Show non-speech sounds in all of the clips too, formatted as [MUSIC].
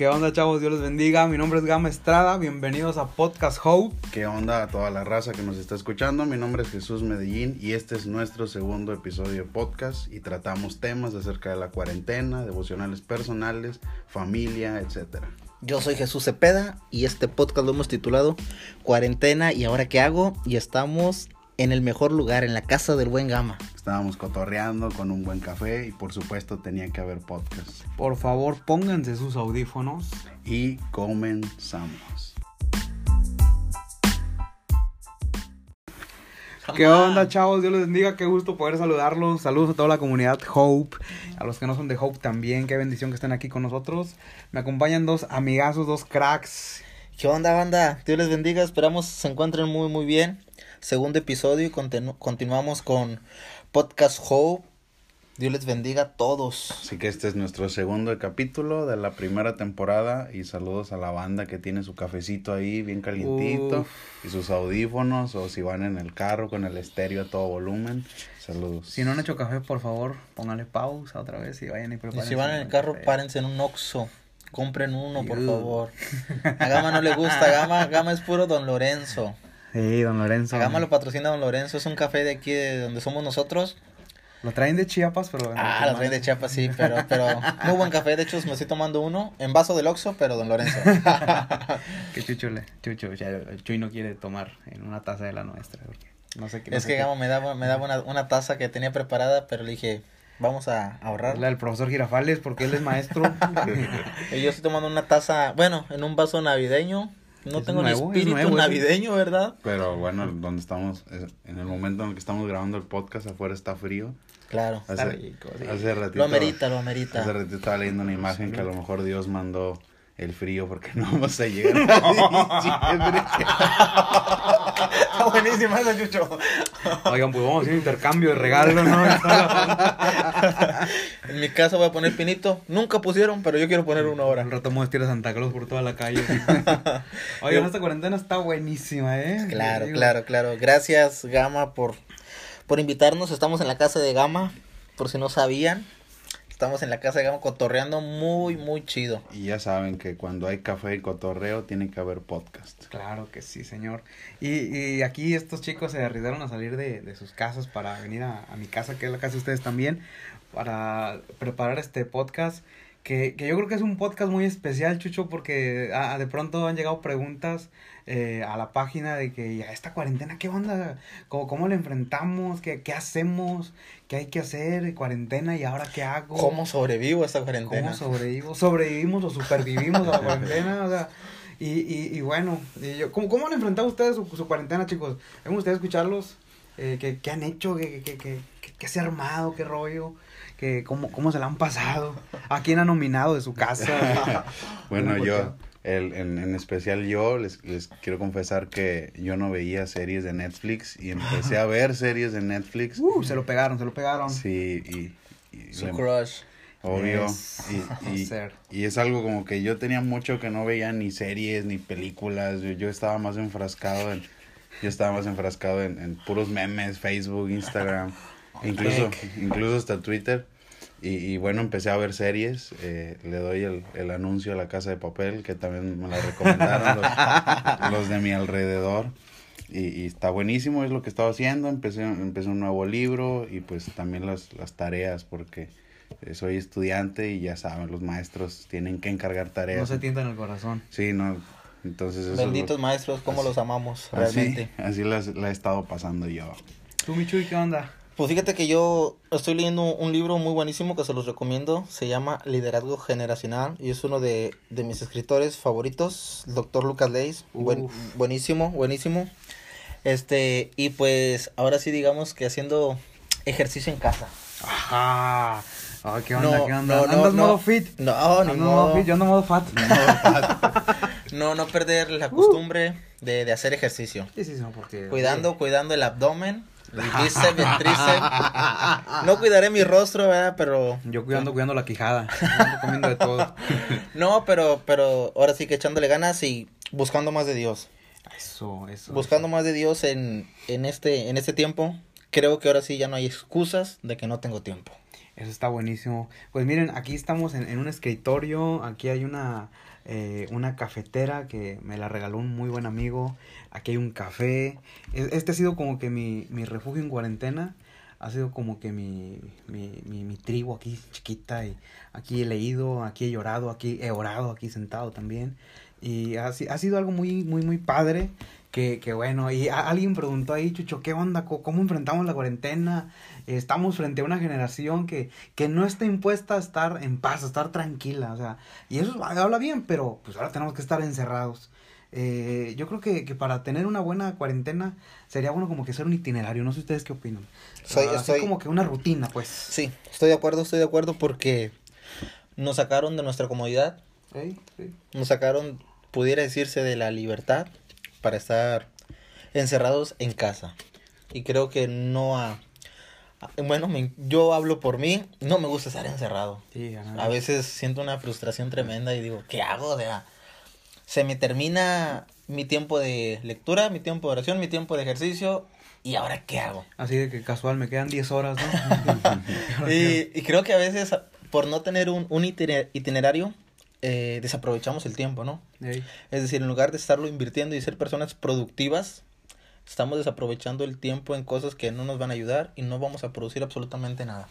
¿Qué onda, chavos? Dios les bendiga. Mi nombre es Gama Estrada. Bienvenidos a Podcast Hope. ¿Qué onda a toda la raza que nos está escuchando? Mi nombre es Jesús Medellín y este es nuestro segundo episodio de podcast y tratamos temas acerca de la cuarentena, devocionales personales, familia, etcétera. Yo soy Jesús Cepeda y este podcast lo hemos titulado Cuarentena y ahora qué hago y estamos en el mejor lugar, en la casa del buen Gama. Estábamos cotorreando con un buen café y por supuesto tenía que haber podcast. Por favor, pónganse sus audífonos. Y comenzamos. ¿Qué onda, chavos? Dios les bendiga. Qué gusto poder saludarlos. Saludos a toda la comunidad Hope. A los que no son de Hope también. Qué bendición que estén aquí con nosotros. Me acompañan dos amigazos, dos cracks. ¿Qué onda, banda? Dios les bendiga. Esperamos se encuentren muy, muy bien. Segundo episodio y continu continuamos con Podcast Hope. Dios les bendiga a todos. Así que este es nuestro segundo capítulo de la primera temporada y saludos a la banda que tiene su cafecito ahí bien calientito Uf. y sus audífonos o si van en el carro con el estéreo a todo volumen. Saludos. Si no han hecho café, por favor, pónganle pausa otra vez y vayan y Y preparen. si van en el carro, párense en un Oxxo. Compren uno, por favor. [LAUGHS] A Gama no le gusta. Gama, Gama es puro Don Lorenzo. Sí, don Lorenzo. A Gama lo patrocina Don Lorenzo. Es un café de aquí, de donde somos nosotros. Lo traen de Chiapas, pero. Ah, la traen de Chiapas, sí, pero, [LAUGHS] pero muy buen café. De hecho, me estoy tomando uno en vaso del Oxxo, pero Don Lorenzo. [LAUGHS] Que Chucho, le, Chucho, ya, el Chuy no quiere tomar en una taza de la nuestra. Porque no sé qué. no Es sé que. Gama me daba, me daba una, una taza que tenía preparada, pero le dije, vamos a ahorrar. La del profesor Girafales, porque él es maestro. [LAUGHS] Y yo estoy tomando una taza, bueno, en un vaso navideño. No Es tengo nuevo, ni es espíritu nuevo, navideño, ¿verdad? Pero bueno, donde estamos, eh, en el momento en el que estamos grabando el podcast, afuera está frío. Claro. Está Hace, rico, sí. hace ratito. Lo amerita, lo amerita. Hace ratito estaba leyendo una imagen que a lo mejor Dios mandó el frío porque [LAUGHS] no vamos a [LAUGHS] llegar [LAUGHS] a. Está buenísima esa, Chucho. Oigan, pues vamos a hacer un intercambio de regalos, ¿no? En mi casa voy a poner pinito. Nunca pusieron, pero yo quiero poner uno ahora. Al rato vamos a vestir a Santa Claus por toda la calle. [LAUGHS] Oigan, esta cuarentena está buenísima, ¿eh? Claro, claro, claro. Gracias, Gama, por, por invitarnos. Estamos en la casa de Gama, por si no sabían. Estamos en la casa de Gama cotorreando muy, muy chido. Y ya saben que cuando hay café y cotorreo tiene que haber podcast. Claro que sí, señor. Y, y aquí estos chicos se arriesgaron a salir de, de sus casas para venir a, a mi casa, que es la casa de ustedes también, para preparar este podcast. Que, que yo creo que es un podcast muy especial, Chucho, porque ah, de pronto han llegado preguntas eh, a la página de que ya esta cuarentena, ¿qué onda? ¿Cómo, cómo la enfrentamos? ¿Qué, ¿Qué hacemos? ¿Qué hay que hacer? ¿Cuarentena? ¿Y ahora qué hago? ¿Cómo sobrevivo a esta cuarentena? ¿Cómo sobrevivo? ¿Sobrevivimos o supervivimos a la [LAUGHS] cuarentena? O sea, y, y, y bueno, y yo, ¿cómo, ¿cómo han enfrentado ustedes su, su cuarentena, chicos? Me gustaría escucharlos. Eh, ¿qué, qué han hecho? ¿Qué, qué, qué, qué, qué se ha armado? ¿Qué rollo? ¿Qué, cómo, ¿Cómo se la han pasado? ¿A quién ha nominado de su casa? [LAUGHS] Bueno, ¿Cómo yo, el, en, en especial yo, les, les quiero confesar que yo no veía series de Netflix y empecé a ver series de Netflix. [LAUGHS] Uh, se lo pegaron, se lo pegaron. Sí, y, y Su le- crush. obvio. Yes. Y, [LAUGHS] y, y es algo como que yo tenía mucho que no veía ni series ni películas. Yo, yo estaba más enfrascado en. Yo estaba más enfrascado en, en puros memes, Facebook, Instagram, incluso, incluso hasta Twitter. Y, y bueno, empecé a ver series. eh, le doy el, el anuncio a la casa de papel, que también me la recomendaron los, [LAUGHS] los de mi alrededor. Y, y está buenísimo, es lo que estaba haciendo. Empecé, empecé un nuevo libro y pues también las, las tareas, porque eh, soy estudiante y ya saben, los maestros tienen que encargar tareas. No se tientan el corazón. Sí, no. Entonces eso es Benditos lo- maestros, cómo los amamos, así, realmente. así las- la he estado pasando yo. ¿Tú, Michuy, qué onda? Pues fíjate que yo estoy leyendo un libro muy buenísimo que se los recomiendo. Se llama Liderazgo Generacional y es uno de, de mis escritores favoritos, el doctor Lucas Leis. Buen- buenísimo, buenísimo. Este, y pues ahora sí digamos que haciendo ejercicio en casa. Ajá. Ay, ¿qué onda? No, ¿Qué onda? no, no, ¿Andas no. modo fit? No, Ando modo fit, yo ando modo fat. No, no perder la costumbre de, de hacer ejercicio. Sí, sí, no, porque... Cuidando, cuidando el abdomen, el bíceps, el tríceps. No cuidaré mi rostro, ¿verdad? Pero Yo cuidando, cuidando la quijada. Comiendo de todo. [LAUGHS] No, pero, pero ahora sí que echándole ganas y buscando más de Dios. Eso, eso. Buscando más de Dios en, en este, en este tiempo. Creo que ahora sí ya no hay excusas de que no tengo tiempo. Eso está buenísimo. Pues miren, aquí estamos en, en un escritorio, aquí hay una, eh, una cafetera que me la regaló un muy buen amigo, aquí hay un café. Este ha sido como que mi, mi refugio en cuarentena, ha sido como que mi, mi, mi, mi tribu aquí chiquita y aquí he leído, aquí he llorado, aquí he orado, aquí sentado también. Y ha, ha sido algo muy, muy, muy padre. Que, que bueno, y a- alguien preguntó ahí, Chucho, ¿qué onda? ¿Cómo enfrentamos la cuarentena? Estamos frente a una generación que, que no está impuesta a estar en paz, a estar tranquila, o sea, y eso habla bien, pero pues ahora tenemos que estar encerrados. Eh, yo creo que, que para tener una buena cuarentena sería bueno como que ser un itinerario, no sé ustedes qué opinan. Soy- Así estoy- como que una rutina, pues. Sí, estoy de acuerdo, estoy de acuerdo porque nos sacaron de nuestra comodidad, Ey, sí. nos sacaron, pudiera decirse, de la libertad para estar encerrados en casa. Y creo que no ha... Bueno, me- yo hablo por mí, no me gusta estar encerrado. Sí, a veces siento una frustración tremenda y digo, ¿qué hago? Sea, se me termina mi tiempo de lectura, mi tiempo de oración, mi tiempo de ejercicio, ¿y ahora qué hago? Así de que casual, me quedan 10 horas, ¿no? [LAUGHS] Y, y creo que a veces, por no tener un, un itiner- itinerario, eh, desaprovechamos el tiempo, ¿no? Ey. Es decir, en lugar de estarlo invirtiendo y ser personas productivas, estamos desaprovechando el tiempo en cosas que no nos van a ayudar y no vamos a producir absolutamente nada.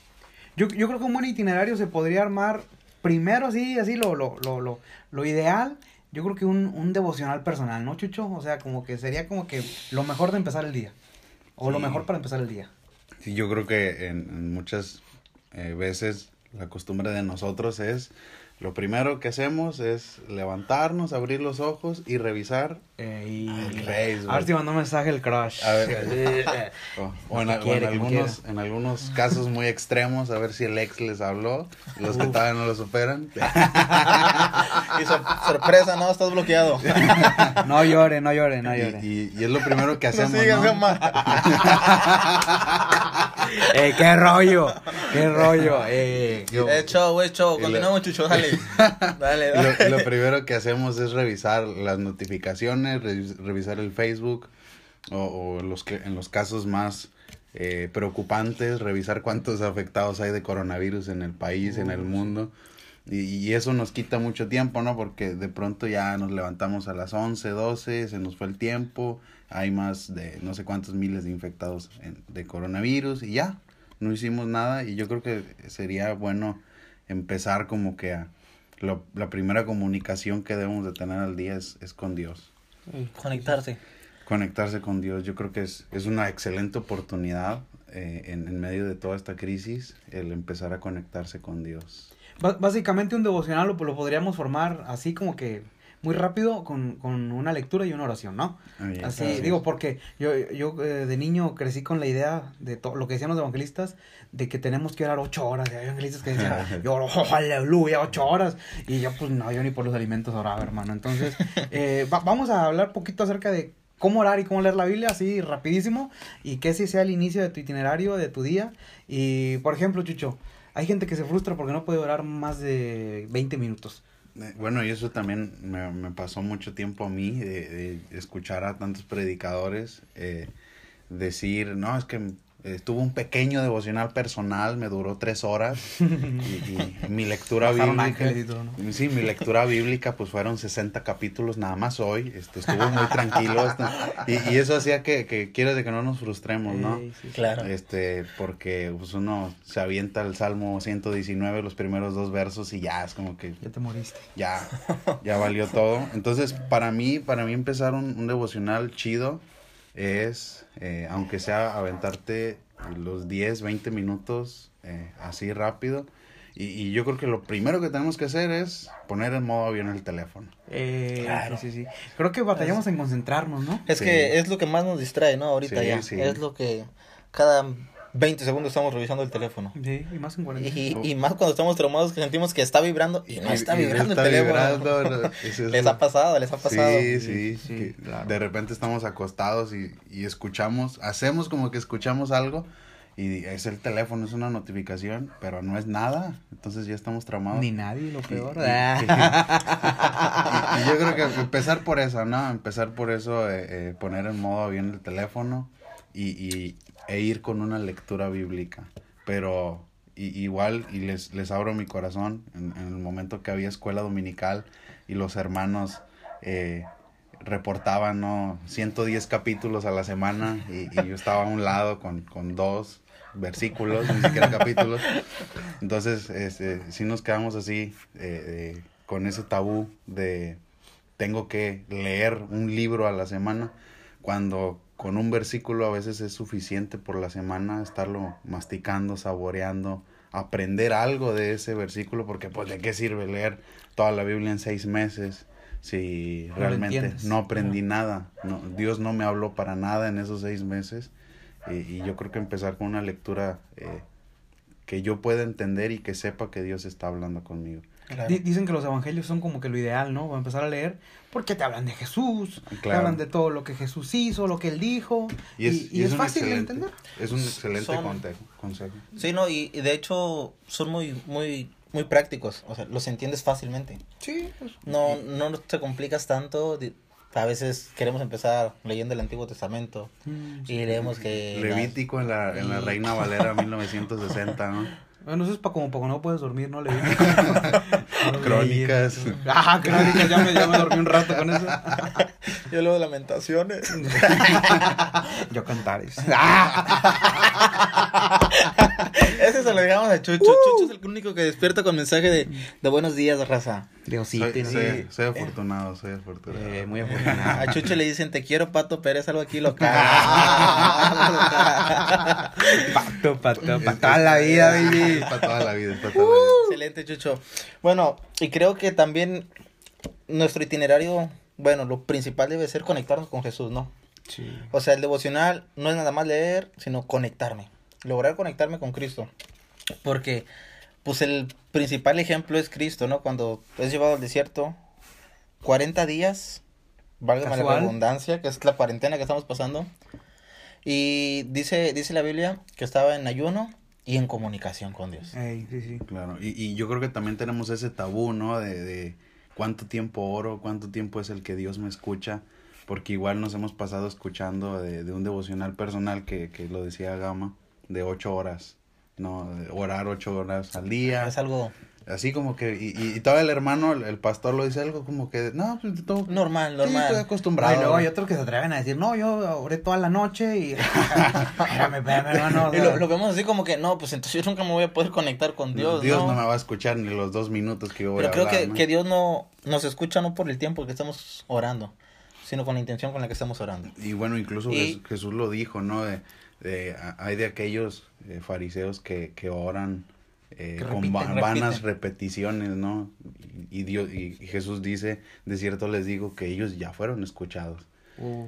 Yo, yo creo que un buen itinerario se podría armar primero así, así lo, lo, lo, lo, lo ideal. Yo creo que un, un devocional personal, ¿no, Chucho? O sea, como que sería como que lo mejor de empezar el día. O lo mejor para empezar el día. Sí, yo creo que en, en muchas eh, veces la costumbre de nosotros es, lo primero que hacemos es levantarnos, abrir los ojos y revisar Eh, y... el Facebook. A ver si mandó un mensaje el crush. A ver. [LAUGHS] O, o en, o algunos, en algunos casos muy extremos, a ver si el ex les habló. Los que todavía no lo superan. [LAUGHS] Y sor- sorpresa, no, estás bloqueado. [LAUGHS] No llore, no llore, no llore. y- y es lo primero que No hacemos. sigas, ¿no? Eh, qué rollo, qué rollo. Eh, yo- Es show, es show. Y Continuamos, Chucho, dale. [LAUGHS] Dale, Y dale. lo, lo primero que hacemos es revisar las notificaciones, revis- revisar el Facebook o, o los que, en los casos más eh, preocupantes, revisar cuántos afectados hay de coronavirus en el país, en el mundo. Y, y eso nos quita mucho tiempo, ¿no? Porque de pronto ya nos levantamos a las 11, 12, se nos fue el tiempo, hay más de no sé cuántos miles de infectados en- de coronavirus y ya, no hicimos nada y yo creo que sería bueno empezar como que a lo- la primera comunicación que debemos de tener al día es, es con Dios. Conectarse. Conectarse con Dios, yo creo que es, es una excelente oportunidad eh, en, en medio de toda esta crisis el empezar a conectarse con Dios. Básicamente un devocional lo, lo podríamos formar así como que muy rápido con, con una lectura y una oración, ¿no? Así, digo, porque yo, yo eh, de niño crecí con la idea de todo lo que decían los evangelistas, de que tenemos que orar ocho horas. Y hay evangelistas que decían, yo oro, oh, aleluya, ocho horas. Y yo, pues, no, yo ni por los alimentos oraba, hermano. Entonces, [LAUGHS] eh, va- vamos a hablar poquito acerca de cómo orar y cómo leer la Biblia, así, rapidísimo. Y que ese sea el inicio de tu itinerario, de tu día. Y, por ejemplo, Chucho, hay gente que se frustra porque no puede orar más de 20 minutos. Bueno, y eso también me, me pasó mucho tiempo a mí, de, de escuchar a tantos predicadores eh, decir, no, es que eh, tuve un pequeño devocional personal, me duró tres horas, [LAUGHS] y, y mi lectura bíblica... todo, ¿no? [LAUGHS] Sí, mi lectura bíblica pues fueron 60 capítulos nada más hoy, este, estuvo muy [LAUGHS] tranquilo, hasta- y, y eso hacía que, que quieres de que no nos frustremos, ¿no? Sí. Claro. Este, porque pues uno se avienta el Salmo 119, los primeros dos versos y ya es como que Ya te moriste. ya, ya valió todo. Entonces, para mí, para mí empezar un, un devocional chido es, eh, aunque sea aventarte los 10, 20 minutos eh, así rápido. Y, y yo creo que lo primero que tenemos que hacer es poner en modo avión el teléfono. Eh, Claro. sí, sí, sí. Creo que batallamos en concentrarnos, ¿no? Es Sí. que es lo que más nos distrae, ¿no? Ahorita Sí, ya. sí. Es lo que cada 20 segundos estamos revisando el teléfono. Sí, y más en cuarentena. Y, y más cuando estamos traumados que sentimos que está vibrando y no está Y- y vibrando está el teléfono. vibrando, [LAUGHS] es Les ha pasado, les ha pasado. Sí, Sí, sí, claro. De repente estamos acostados y, y escuchamos, hacemos como que escuchamos algo y es el teléfono, es una notificación, pero no es nada. Entonces ya estamos traumados. Ni nadie, lo peor. Y- [LAUGHS] y- y yo creo que empezar por eso, ¿no? Empezar por eso, eh, eh, poner en modo avión el teléfono y, y, e ir con una lectura bíblica. Pero y, igual, y les, les abro mi corazón, en, en, el momento que había escuela dominical y los hermanos eh, reportaban, ¿no? 110 capítulos a la semana y, y yo estaba a un lado con, con dos versículos, ni siquiera capítulos. Entonces, este, sí nos quedamos así, eh, eh, con ese tabú de tengo que leer un libro a la semana, cuando con un versículo a veces es suficiente por la semana estarlo masticando, saboreando, aprender algo de ese versículo, porque pues de qué sirve leer toda la Biblia en seis meses si no realmente no aprendí no. nada, no, Dios no me habló para nada en esos seis meses y, y yo creo que empezar con una lectura eh, que yo pueda entender y que sepa que Dios está hablando conmigo. Claro. Dicen que los evangelios son como que lo ideal, ¿no? Va a empezar a leer porque te hablan de Jesús, claro. te hablan de todo lo que Jesús hizo, lo que él dijo, y es, y, y es, es fácil de entender. Es un excelente son, consejo. Sí, no, y, y, de hecho son muy, muy, muy prácticos, o sea, los entiendes fácilmente. Sí. Pues, no, no te complicas tanto, a veces queremos empezar leyendo el Antiguo Testamento mm, y leemos que... Levítico en la, en la Reina Valera 1960, ¿no? Bueno, eso es para como, para no puedes dormir, ¿no? Leí. [LAUGHS] crónicas. Ah, crónicas, ya me, ya me dormí un rato con eso. [LAUGHS] Yo leo lamentaciones. [LAUGHS] Yo cantares. Lo dejamos a Chucho. Uh. Chucho es el único que despierta con mensaje de, de buenos días, raza. De osito. Soy, soy, soy afortunado, soy afortunado. Eh, muy afortunado. A Chucho le dicen, te quiero, Pato Pérez, algo aquí local. [LAUGHS] pato, pato, para toda la vida, baby. [LAUGHS] Para toda la vida, para toda la vida. Excelente, Chucho. Bueno, y creo que también nuestro itinerario, bueno, lo principal debe ser conectarnos con Jesús, ¿no? Sí. O sea, el devocional no es nada más leer, sino conectarme. Lograr conectarme con Cristo. Porque, pues el principal ejemplo es Cristo, ¿no? Cuando es llevado al desierto, 40 días, valga la redundancia, que es la cuarentena que estamos pasando. Y dice, dice la Biblia que estaba en ayuno y en comunicación con Dios. Ey, sí, sí. Claro, y, y yo creo que también tenemos ese tabú, ¿no? De, de cuánto tiempo oro, cuánto tiempo es el que Dios me escucha, porque igual nos hemos pasado escuchando de, de un devocional personal que, que lo decía Gama, de ocho horas, ¿no? Orar ocho horas al día. Es algo Así como que, y, y, todavía el hermano, el, el, pastor lo dice algo como que, no, pues todo. Normal, normal. Sí, estoy acostumbrado. Y luego hay otros que se atreven a decir, no, yo oré toda la noche y. [LAUGHS] espérame, espérame, hermano. y lo, lo, vemos así como que, no, pues entonces yo nunca me voy a poder conectar con Dios. Dios no, no me va a escuchar ni los dos minutos que yo voy Pero a creo hablar. que, ¿no? que Dios no nos escucha no por el tiempo que estamos orando, sino con la intención con la que estamos orando. Y bueno, incluso Y- Jesús lo dijo, ¿no? De, hay de aquellos eh, fariseos que, que oran eh, Que con repiten, vanas repiten. repeticiones, ¿no? Y, Dios, y, y Jesús dice, de cierto les digo que ellos ya fueron escuchados. Uf.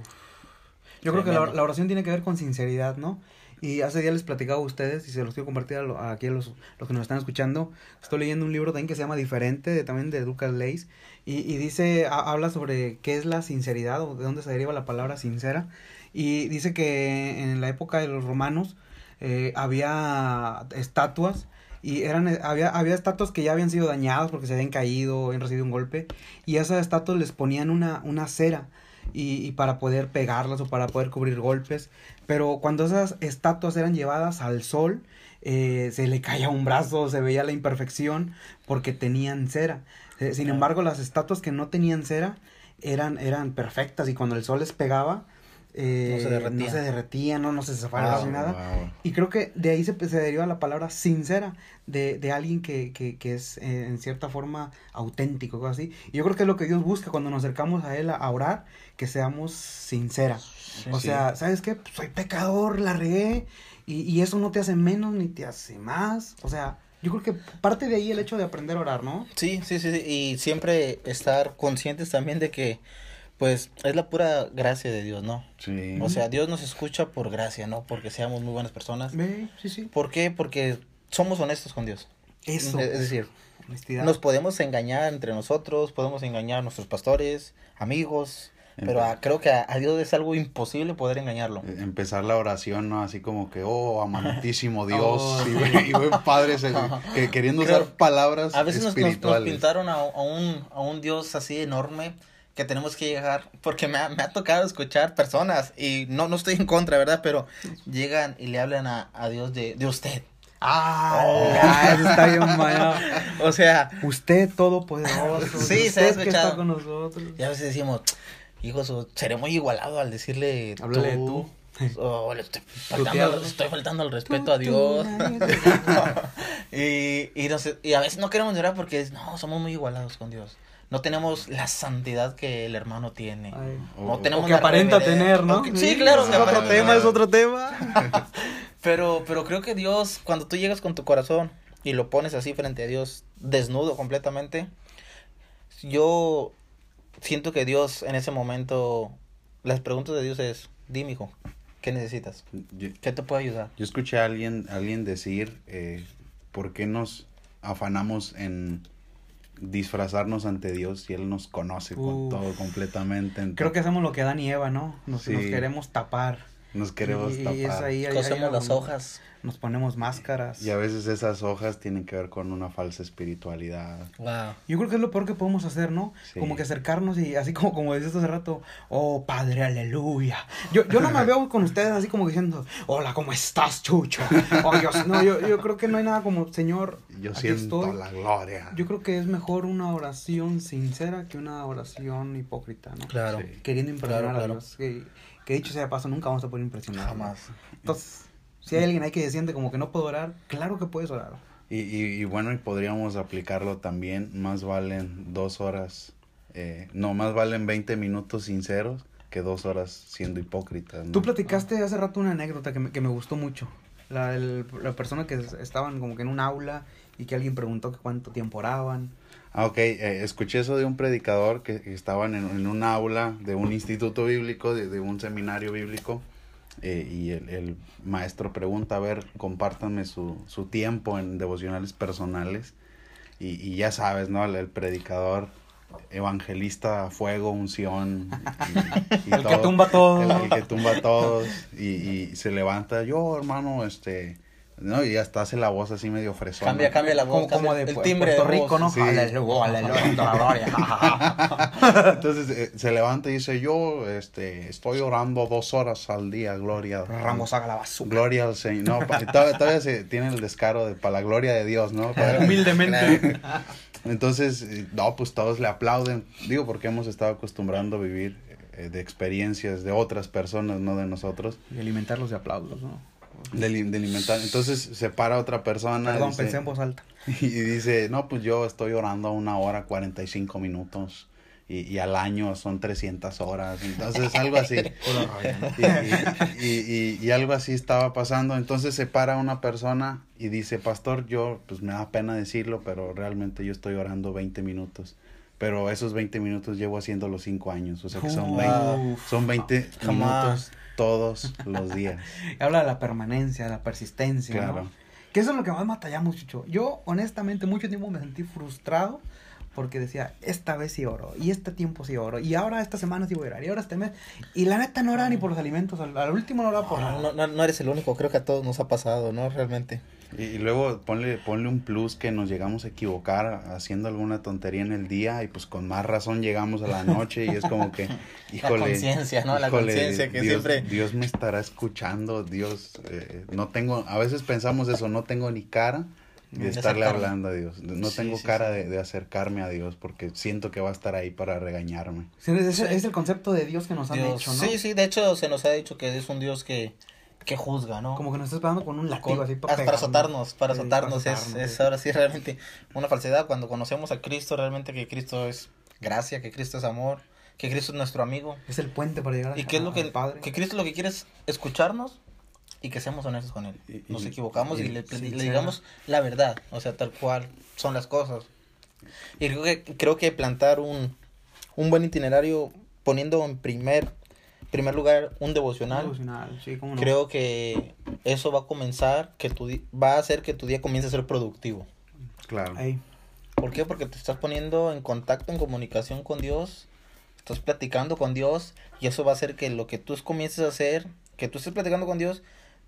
Yo creo que la, oración tiene que ver con sinceridad, ¿no? Y hace días les platicaba a ustedes y se los quiero compartir a lo- a aquí a los, los que nos están escuchando. Estoy leyendo un libro también que se llama Diferente, de, también de Lucas Leis. Y, y dice, ha- habla sobre qué es la sinceridad o de dónde se deriva la palabra sincera. Y dice que en la época de los romanos eh, había estatuas y eran había había estatuas que ya habían sido dañadas porque se habían caído, habían recibido un golpe y a esas estatuas les ponían una una cera y, y para poder pegarlas o para poder cubrir golpes, pero cuando esas estatuas eran llevadas al sol eh, se le caía un brazo, se veía la imperfección porque tenían cera. Eh, sin embargo, las estatuas que no tenían cera eran eran perfectas y cuando el sol les pegaba eh, No se derretía. no se derretían, no, no se Wow, ni nada. wow. Y creo que de ahí se, se deriva la palabra sincera, de, de alguien que, que, que es eh, en cierta forma auténtico, algo así. Y yo creo que es lo que Dios busca cuando nos acercamos a Él a, a orar, que seamos sinceras. o sí. sea, ¿sabes qué? Pues soy pecador, la regué, y, y eso no te hace menos ni te hace más. O sea, yo creo que parte de ahí el hecho de aprender a orar, ¿no? Sí, sí, sí, sí, y siempre estar conscientes también de que, pues, es la pura gracia de Dios, ¿no? Sí. O sea, Dios nos escucha por gracia, ¿no? Porque seamos muy buenas personas. Sí, sí. ¿Por qué? Porque somos honestos con Dios. Eso. Es decir, honestidad. nos podemos engañar entre nosotros, podemos engañar a nuestros pastores, amigos, pero a- creo que a, a Dios es algo imposible poder engañarlo. Eh, Empezar la oración, ¿no? Así como que, oh, amantísimo [LAUGHS] Dios, Oh, [LAUGHS] y, buen- y buen Padre, se- que, queriendo Creo- usar palabras A veces nos, nos- pintaron a, a un, a un Dios así enorme que tenemos que llegar, porque me ha, me ha tocado escuchar personas, y no, no estoy en contra, ¿verdad? Pero llegan y le hablan a, a Dios de, de usted. Ah, [LAUGHS] eso está bien mañado. [LAUGHS] O sea, Usted todopoderoso. Sí, se ha usted que escuchado. está con nosotros. ya a veces decimos, hijos, seré muy igualado al decirle Háblale tú. O le estoy faltando, estoy faltando al respeto a Tú, Dios. tú, [LAUGHS] y, y, no sé- y a veces no queremos llorar porque es- no, somos muy igualados con Dios. No tenemos la santidad que el hermano tiene. Ay. No O- tenemos O que aparenta tener, ¿no? Que- sí, claro. Es que otro aparenta tema, es otro tema. [LAUGHS] Pero, pero creo que Dios, cuando tú llegas con tu corazón y lo pones así frente a Dios, desnudo completamente, yo siento que Dios en ese momento, las preguntas de Dios es, dime hijo, ¿qué necesitas? Yo, ¿Qué te puedo ayudar? yo escuché a alguien, a alguien decir, eh, ¿por qué nos afanamos en disfrazarnos ante Dios si Él nos conoce con todo completamente? Ent- Creo que hacemos lo que Adán y Eva, ¿no? Nos, Sí. nos queremos tapar. Nos queremos y, tapar. y es ahí, ahí- Cosemos ahí las donde hojas. Nos ponemos máscaras. Y a veces esas hojas tienen que ver con una falsa espiritualidad. Wow. Yo creo que es lo peor que podemos hacer, ¿no? Sí. Como que acercarnos y así como, como decías hace rato, oh Padre, aleluya. Yo, yo no me [LAUGHS] veo con ustedes así como diciendo, hola, ¿cómo estás, Chucho? Oh, Dios, no, yo, yo creo que no hay nada como, Señor, Yo aquí siento estoy. la gloria. Yo creo que es mejor una oración sincera que una oración hipócrita, ¿no? Claro. Sí. Queriendo impresionar Claro, a claro. Dios. Que, que dicho sea de paso, nunca vamos a poder impresionar. Jamás. Entonces, si hay alguien ahí que siente como que no puedo orar, claro que puedes orar. Y, y, y bueno, y podríamos aplicarlo también. Más valen dos horas, eh, no, más valen 20 minutos sinceros que dos horas siendo hipócritas. ¿no? Tú platicaste hace rato una anécdota que me, que me gustó mucho. La, el- la persona que es- estaban como que en un aula y que alguien preguntó que cuánto tiempo oraban. Ah, ok, eh, escuché eso de un predicador que, que estaban en, en un aula de un instituto bíblico, de, de un seminario bíblico, eh, y el, el maestro pregunta, a ver, compártanme su, su tiempo en devocionales personales, y, y ya sabes, ¿no? El, el predicador, evangelista, fuego, unción, y, y El que tumba todo. el, el que tumba a todos, y, y se levanta, yo hermano, este, ¿no? Y hasta hace la voz así medio fresona. Cambia, cambia la voz. Como, de el Pu- timbre Puerto de Rico, voz. ¿no? Sí. [LAUGHS] [LAUGHS] Entonces eh, se levanta y dice, yo este, estoy orando dos horas al día, gloria. Ramos haga la basura. Gloria al Señor. No, todavía, todavía se tiene el descaro de para la gloria de Dios, ¿no? Para- [LAUGHS] Humildemente. Entonces, eh, no, pues todos le aplauden. Digo, porque hemos estado acostumbrando a vivir eh, de experiencias de otras personas, no de nosotros. Y alimentarlos de aplausos, ¿no? De, li- de alimentar. Entonces se para otra persona Perdón, dice- pensé en voz alta. [LAUGHS] y dice, no, pues yo estoy orando una hora 45 minutos y, y al año son 300 horas. Entonces, algo así. [LAUGHS] y, y- y- algo así estaba pasando. Entonces se para una persona y dice, pastor, yo, pues me da pena decirlo, pero realmente yo estoy orando 20 minutos. Pero esos 20 minutos llevo haciendo los 5 años. O sea que son Uf. 20, son 20 Come minutos todos los días. [LAUGHS] Habla de la permanencia, de la persistencia, Claro. ¿no? Que eso es lo que más batallamos, Chucho. Yo, honestamente, mucho tiempo me sentí frustrado porque decía, esta vez sí oro, y este tiempo sí oro, y ahora esta semana sí voy a orar, y ahora este mes. Y la neta no oraba ni por los alimentos, al, al último no oraba por nada. No, no, no eres el único, creo que a todos nos ha pasado, ¿no? Realmente. Y, y luego ponle, ponle un plus que nos llegamos a equivocar haciendo alguna tontería en el día y pues con más razón llegamos a la noche y es como que, [LAUGHS] híjole. conciencia, ¿no? La conciencia que Dios, siempre- Dios me estará escuchando, Dios, eh, no tengo, a veces pensamos eso, no tengo ni cara de De estarle acercarme. hablando a Dios, no Sí, tengo sí, cara sí. De, de acercarme a Dios porque siento que va a estar ahí para regañarme. Sí, es, el concepto de Dios que nos han Dios- dicho, ¿no? Sí, sí, de hecho se nos ha dicho que es un Dios que, que juzga, ¿no? Como que nos está esperando con un látigo Con- así para, pegarnos. azotarnos, para Sí, azotarnos, es, azotarnos, es sí. ahora sí realmente una falsedad cuando conocemos a Cristo, realmente que Cristo es gracia, que Cristo es amor, que Cristo es nuestro amigo Es el puente para llegar a y que es lo que, Padre. que Cristo lo que quiere es escucharnos y que seamos honestos con Él. Y- Nos y- equivocamos y, y le, le digamos la verdad, o sea, tal cual son las cosas. Y creo que, creo que plantar un, un buen itinerario poniendo en primer, primer lugar un devocional, Devocional, sí, cómo no. creo que eso va a comenzar, que tu di- va a hacer que tu día comience a ser productivo. Claro. Ey, ¿Por qué? Porque te estás poniendo en contacto, en comunicación con Dios, estás platicando con Dios y eso va a hacer que lo que tú comiences a hacer, que tú estés platicando con Dios,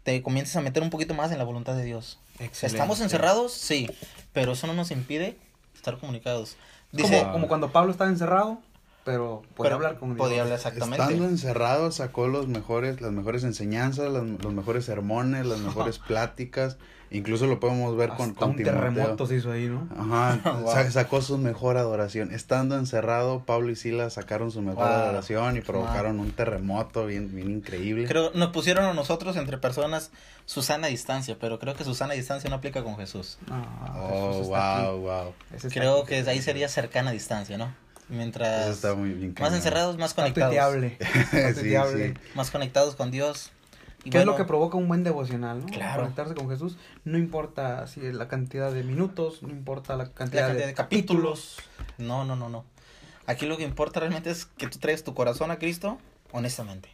te comiences a meter un poquito más en la voluntad de Dios. excelente. ¿Estamos encerrados? Sí, pero eso no nos impide estar comunicados. Como, Dice, como cuando Pablo estaba encerrado, pero podía pero hablar con Dios. podía hablar exactamente. Estando encerrado sacó los mejores, las mejores enseñanzas, las- los mejores sermones, las mejores [LAUGHS] pláticas. Incluso lo podemos ver con, Hasta con un Timoteo. terremoto se hizo ahí, ¿no? Ajá, [LAUGHS] Wow. sa- sacó su mejor adoración. Estando encerrado, Pablo y Silas sacaron su mejor Wow. adoración y provocaron un terremoto bien, bien increíble. Creo, nos pusieron a nosotros entre personas su sana distancia, pero creo que su sana distancia no aplica con Jesús. Ah, oh, Jesús aquí. wow, wow. Creo que ahí sería cercana distancia, ¿no? Mientras Eso está muy bien. más cañón. encerrados, más Está conectados. tuiteable. Está [LAUGHS] Sí, tuiteable. sí. Más conectados con Dios. Y ¿Qué es lo que provoca un buen devocional, no? Claro. Conectarse con Jesús. No importa si la cantidad de minutos, no importa la la cantidad, cantidad de capítulos. No, no, no, no. Aquí lo que importa realmente es que tú traigas tu corazón a Cristo, honestamente.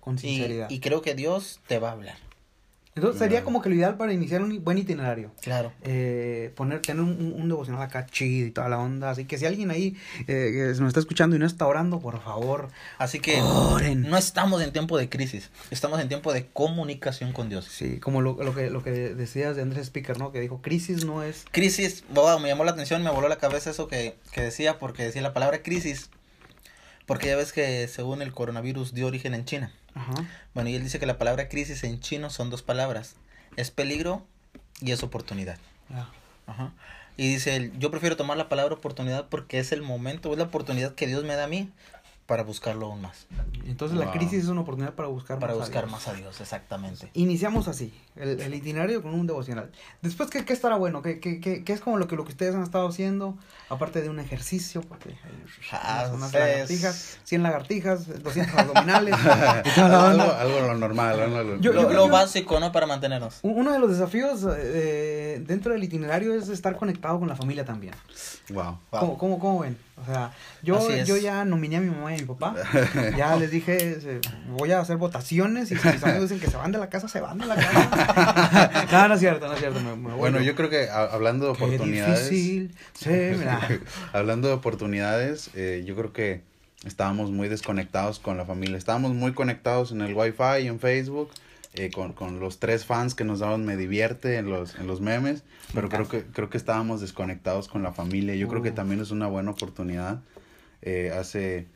Con Y, sinceridad. y creo que Dios te va a hablar. Entonces sería como que lo ideal para iniciar un buen itinerario. Claro. Eh, poner, tener un, un- devocional acá chido y toda la onda. Así que si alguien ahí eh, nos está escuchando y no está orando, por favor, Así que oren. no estamos en tiempo de crisis, estamos en tiempo de comunicación con Dios. Sí, como lo, lo que lo que decías de Andrés Speaker, ¿no? Que dijo, crisis no es... Crisis, wow, me llamó la atención, me voló la cabeza eso que, que decía, porque decía la palabra crisis, porque ya ves que según el coronavirus dio origen en China. Ajá. Bueno, y él dice que la palabra crisis en chino son dos palabras, es peligro y es oportunidad. ya. Ajá. Y dice él, yo prefiero tomar la palabra oportunidad porque es el momento, es la oportunidad que Dios me da a mí para buscarlo aún más, Entonces la Wow. crisis es una oportunidad para buscar para más a buscar Dios. más a Dios, exactamente. Iniciamos así, el, el itinerario con un devocional. Después, ¿qué, qué estará bueno? ¿Qué, qué, qué, qué es como lo que, lo que ustedes han estado haciendo? Aparte de un ejercicio, porque hay Ah, unas es- lagartijas, 100 lagartijas, 200 abdominales. [LAUGHS] la [LAUGHS] algo, algo lo normal. algo lo- Yo- Lo, yo lo que- básico, ¿no? Para mantenernos. Uno de los desafíos eh, dentro del itinerario es estar conectado con la familia también. Wow. Wow. ¿Cómo, cómo, cómo ven? O sea, yo, yo ya nominé a mi mamá y a mi papá. [LAUGHS] Ya les dije, se- voy a hacer votaciones y si mis amigos dicen que se van de la casa, se van de la casa. [LAUGHS] no, no es cierto, no es cierto. me- me Bueno, yo. creo que a- hablando de Qué oportunidades. difícil se [LAUGHS] me da. hablando de oportunidades, eh, yo creo que estábamos muy desconectados con la familia. Estábamos muy conectados en el Wi-Fi y en Facebook. eh, con, con los tres fans que nos daban me divierte en los, en los memes, pero creo que, creo que estábamos desconectados con la familia. Yo creo que Uh. también es una buena oportunidad. Eh, hace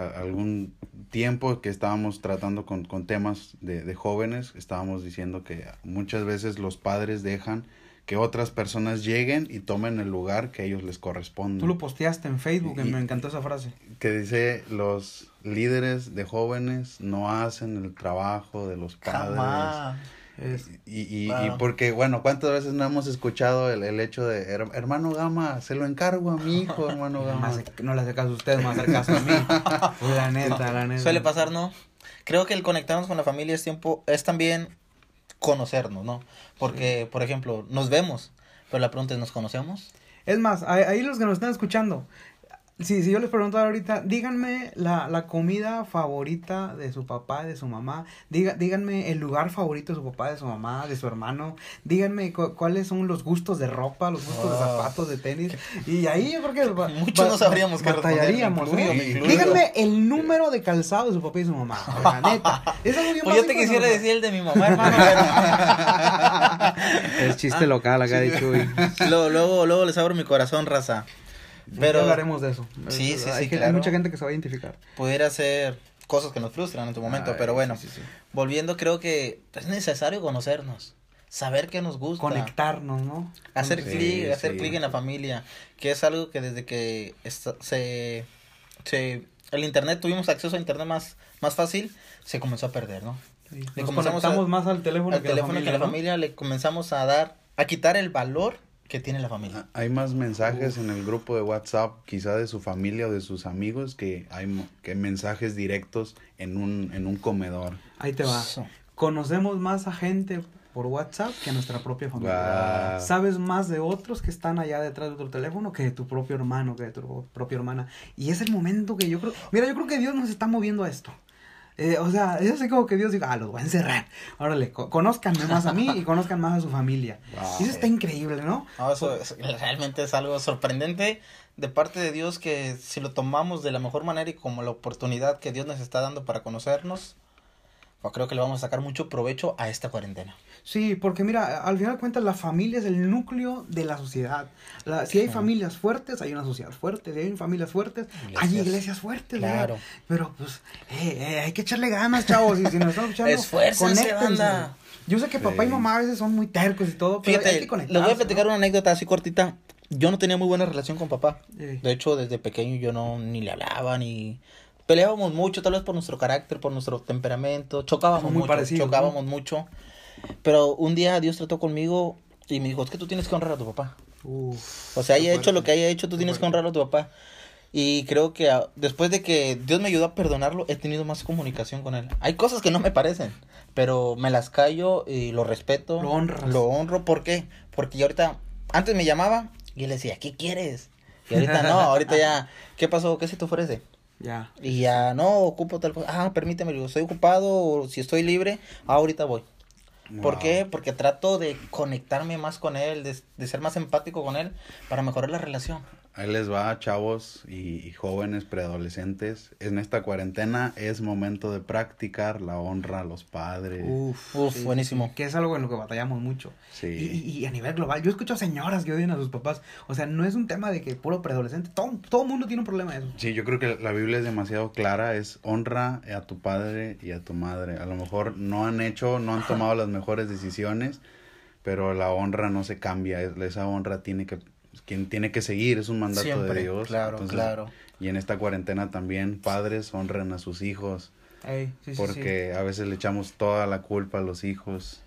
a- algún tiempo que estábamos tratando con, con temas de, de jóvenes, estábamos diciendo que muchas veces los padres dejan que otras personas lleguen y tomen el lugar que a ellos les corresponde. Tú lo posteaste en Facebook y Y- me encantó esa frase. Que dice, los líderes de jóvenes no hacen el trabajo de los padres. Jamás. Es- Y, y, y porque, bueno, ¿cuántas veces no hemos escuchado el, el hecho de, "Her- hermano Gama, se lo encargo a mi hijo, hermano [LAUGHS] no, Gama? hace- no le hace caso a usted, a hacer caso a mí. [LAUGHS] La neta, la neta. Suele pasar, ¿no? Creo que el conectarnos con la familia es tiempo, es también conocernos, ¿no? Porque, por ejemplo, nos vemos, pero la pregunta es, ¿nos conocemos? Es más, ahí los que nos están escuchando, si, si yo les preguntara ahorita, díganme la, la comida favorita de su papá, de su mamá, diga, díganme el lugar favorito de su papá, de su mamá, de su hermano, díganme cu- cuáles son los gustos de ropa, los gustos de Oh. zapatos, de tenis, y ahí yo creo que [LAUGHS] Muchos no sabríamos qué responder, batallaríamos, ¿eh? Díganme el número de calzado de su papá y su mamá, la neta. Es algo bien Pues yo te quisiera decir el de mi mamá, hermano, [LAUGHS] Es chiste local acá de Chuy. pero luego, luego, luego les abro mi corazón, raza. Pero hablaremos de eso. Sí, sí, hay, sí, que- hay claro. mucha gente que se va a identificar. pudiera ser cosas que nos frustran en tu momento, Ay, pero bueno, sí, sí, sí. volviendo creo que es necesario conocernos, saber qué nos gusta. Conectarnos, ¿no? Hacer Sí, clic, hacer clic en la familia, que es algo que desde que esta- se, se, el internet, tuvimos acceso a internet más, más fácil, se comenzó a perder, ¿no? Sí, Le Nos comenzamos conectamos a- más al teléfono Al que teléfono la que a la ¿no? familia le comenzamos a dar, a quitar el valor que tiene la familia. Hay más mensajes en el grupo de WhatsApp, quizá de su familia o de sus amigos, que hay que mensajes directos en un, en un comedor. Ahí te va. Conocemos más a gente por WhatsApp que a nuestra propia familia. Sabes más de otros que están allá detrás de tu teléfono que de tu propio hermano, que de tu propia hermana. Y es el momento que yo creo... Mira, yo creo que Dios nos está moviendo a esto. Eh, o sea, es así como que Dios diga, ah, los voy a encerrar. Órale, co- conózcanme más a mí y conozcan más a su familia. Wow. Y eso está increíble, ¿no? No, eso es- realmente es algo sorprendente de parte de Dios que si lo tomamos de la mejor manera y como la oportunidad que Dios nos está dando para conocernos, creo que le vamos a sacar mucho provecho a esta cuarentena. Sí, porque mira, al final de cuentas la familia es el núcleo de la sociedad. La- si hay Sí. familias fuertes, hay una sociedad fuerte. Si hay familias fuertes, hay Iglesias. fuertes. ¿verdad? Claro. Pero pues, eh, eh, hay que echarle ganas, chavos. Y si nos están escuchando, [LAUGHS] Esfuércense, banda. Yo sé que papá y mamá a veces son muy tercos y todo, pero hay Fíjate, que les voy a platicar ¿no? una anécdota así cortita. Yo no tenía muy buena relación con papá. Sí. De hecho, desde pequeño yo no ni le hablaba ni peleábamos mucho, tal vez por nuestro carácter, por nuestro temperamento, chocábamos muy mucho, parecidos, chocábamos mucho. Pero un día Dios trató conmigo y me dijo, "Es que tú tienes que honrar a tu papá." Uf, O sea, haya hecho lo que haya hecho, tú tienes que honrarlo a tu papá. Y creo que ah, después de que Dios me ayudó a perdonarlo, he tenido más comunicación con él. Hay cosas que no me parecen, pero me las callo y lo respeto. Lo honras. Lo honro, ¿por qué? Porque yo ahorita, antes me llamaba y él decía, ¿qué quieres? Y ahorita no, ahorita ya, [LAUGHS] ¿qué pasó? ¿Qué se te ofrece? Ya. Y ya, no, ocupo tal cosa. Ah, permíteme, digo, estoy ocupado o si estoy libre, ah, ahorita voy. ¿Por qué? Porque trato de conectarme más con él, de, de ser más empático con él para mejorar la relación. Ahí les va, chavos y, y jóvenes preadolescentes. En esta cuarentena es momento de practicar la honra a los padres. Uf, Uf, buenísimo. Que es algo en lo que batallamos mucho. Sí. Y, y- y a nivel global, yo escucho señoras que odian a sus papás. O sea, no es un tema de que puro preadolescente. Todo, todo mundo tiene un problema de eso. Sí, yo creo que la Biblia es demasiado clara, es honra a tu padre y a tu madre. A lo mejor no han hecho, no han tomado las mejores decisiones, pero la honra no se cambia, es- esa honra tiene que quien tiene que seguir, es un mandato Siempre, de Dios. claro, Entonces, claro. Y en esta cuarentena también padres honran a sus hijos, Ey, sí, sí, sí. porque a veces le echamos toda la culpa a los hijos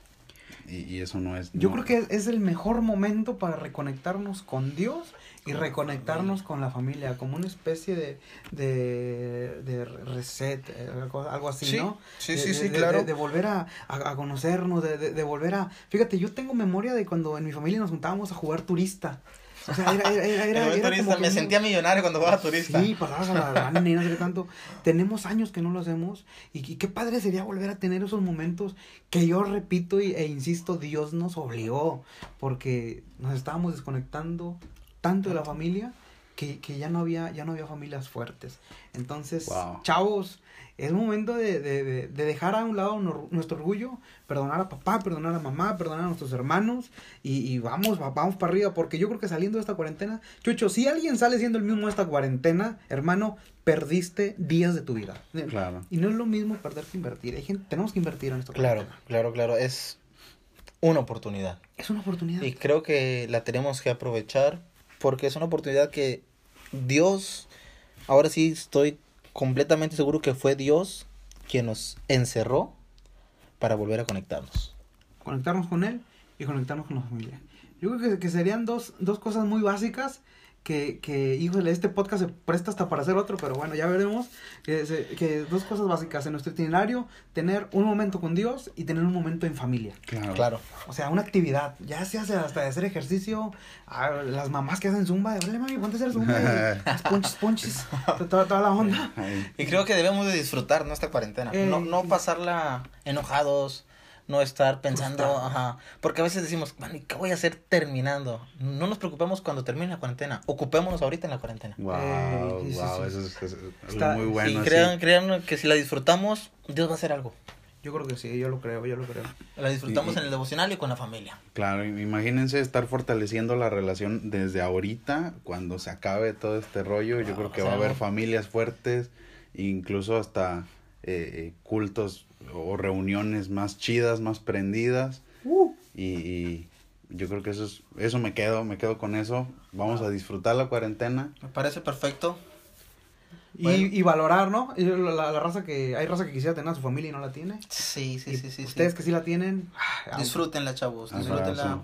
y, y eso no es... Yo no- creo que es, el mejor momento para reconectarnos con Dios y reconectarnos con la familia, como una especie de, de, de reset, eh, algo, así, Sí, ¿no? sí, sí, de- sí, claro. De, de volver a, a, a conocernos, de, de, de volver a... Fíjate, yo tengo memoria de cuando en mi familia nos juntábamos a jugar turista. O sea, era, era, era, era, Yo era turista, como que me sentía millonario cuando jugaba turista. Sí, pasabas a la [LAUGHS] lana y no sé tanto. Tenemos años que no lo hacemos y, y qué padre sería volver a tener esos momentos que yo repito y, e insisto, Dios nos obligó porque nos estábamos desconectando tanto de la familia que, que ya no había ya no había familias fuertes. Entonces, Wow. chavos, es momento de, de, de- de dejar a un lado nuestro orgullo, perdonar a papá, perdonar a mamá, perdonar a nuestros hermanos y, y vamos, va- vamos para arriba, porque yo creo que saliendo de esta cuarentena, Chucho, si alguien sale siendo el mismo de esta cuarentena, hermano, perdiste días de tu vida. Claro. Y no es lo mismo perder que invertir. Hay gente, tenemos que invertir en esta Claro, cuarentena. claro, claro. Es una oportunidad. Es una oportunidad. Y creo que la tenemos que aprovechar porque es una oportunidad que Dios, ahora sí estoy completamente seguro que fue Dios quien nos encerró para volver a conectarnos. conectarnos con él y conectarnos con la familia. Yo creo que, que serían dos, dos cosas muy básicas que, que, híjole, este podcast se presta hasta para hacer otro, pero bueno, ya veremos. Que, se- que dos cosas básicas en nuestro itinerario, tener un momento con Dios y tener un momento en familia. Claro. Claro. O sea, una actividad, ya se hace hasta de hacer ejercicio, a las mamás que hacen zumba, de, "Órale, mami, ponte a hacer zumba, [LAUGHS] las ponches, ponches, toda, toda la onda. Y creo que debemos de disfrutar nuestra cuarentena. Eh, no, no sí. pasarla enojados, no estar pensando, ajá. Porque a veces decimos, "Man, ¿y ¿qué voy a hacer terminando? No nos preocupemos cuando termine la cuarentena. Ocupémonos ahorita en la cuarentena. Wow, Eh, sí, wow, sí. eso es, Está- muy bueno. y crean, crean que si la disfrutamos, Dios va a hacer algo. Yo creo que sí, yo lo creo, yo lo creo. La disfrutamos Y- en el devocional y con la familia. Claro, imagínense estar fortaleciendo la relación desde ahorita, cuando se acabe todo este rollo. Yo creo que o va a haber familias fuertes, incluso hasta eh, eh, cultos o reuniones más chidas, más prendidas. Uh, Y, y yo creo que eso es, eso me quedo, me quedo con eso. Vamos a disfrutar la cuarentena. Me parece perfecto. y, Bueno. y valorar, ¿no? Y La, la raza que, hay raza que quisiera tener a su familia y no la tiene. Sí, sí, Y sí, sí. Ustedes sí. que sí la tienen, ah, Disfrútenla, chavos. Abrazo. Disfrútenla.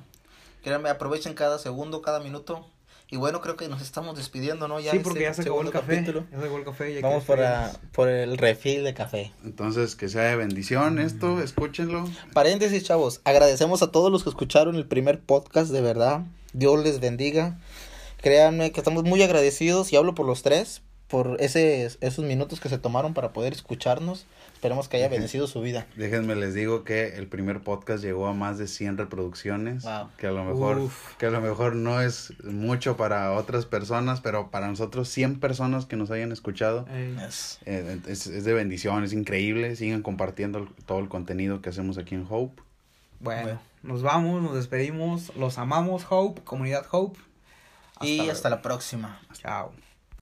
Créanme, aprovechen cada segundo, cada minuto. Y bueno, creo que nos estamos despidiendo, ¿no? Ya sí, este porque ya se acabó el café. capítulo. Ya se acabó el café. ya Vamos que- para, por el refil de café. Entonces, que sea de bendición esto, escúchenlo. Paréntesis, chavos. Agradecemos a todos los que escucharon el primer podcast, de verdad. Dios les bendiga. Créanme que estamos muy agradecidos y hablo por los tres. Por ese, esos minutos que se tomaron para poder escucharnos. Esperemos que haya bendecido su vida. Déjenme les digo que el primer podcast llegó a más de 100 reproducciones, Wow. que a lo mejor Uf. que a lo mejor no es mucho para otras personas, pero para nosotros 100 personas que nos hayan escuchado. Yes. eh, es, es de bendición, es increíble, sigan compartiendo el- todo el contenido que hacemos aquí en Hope. Bueno, Bueno. nos vamos, nos despedimos. Los amamos, Hope, comunidad Hope. y luego. hasta la próxima. Chao.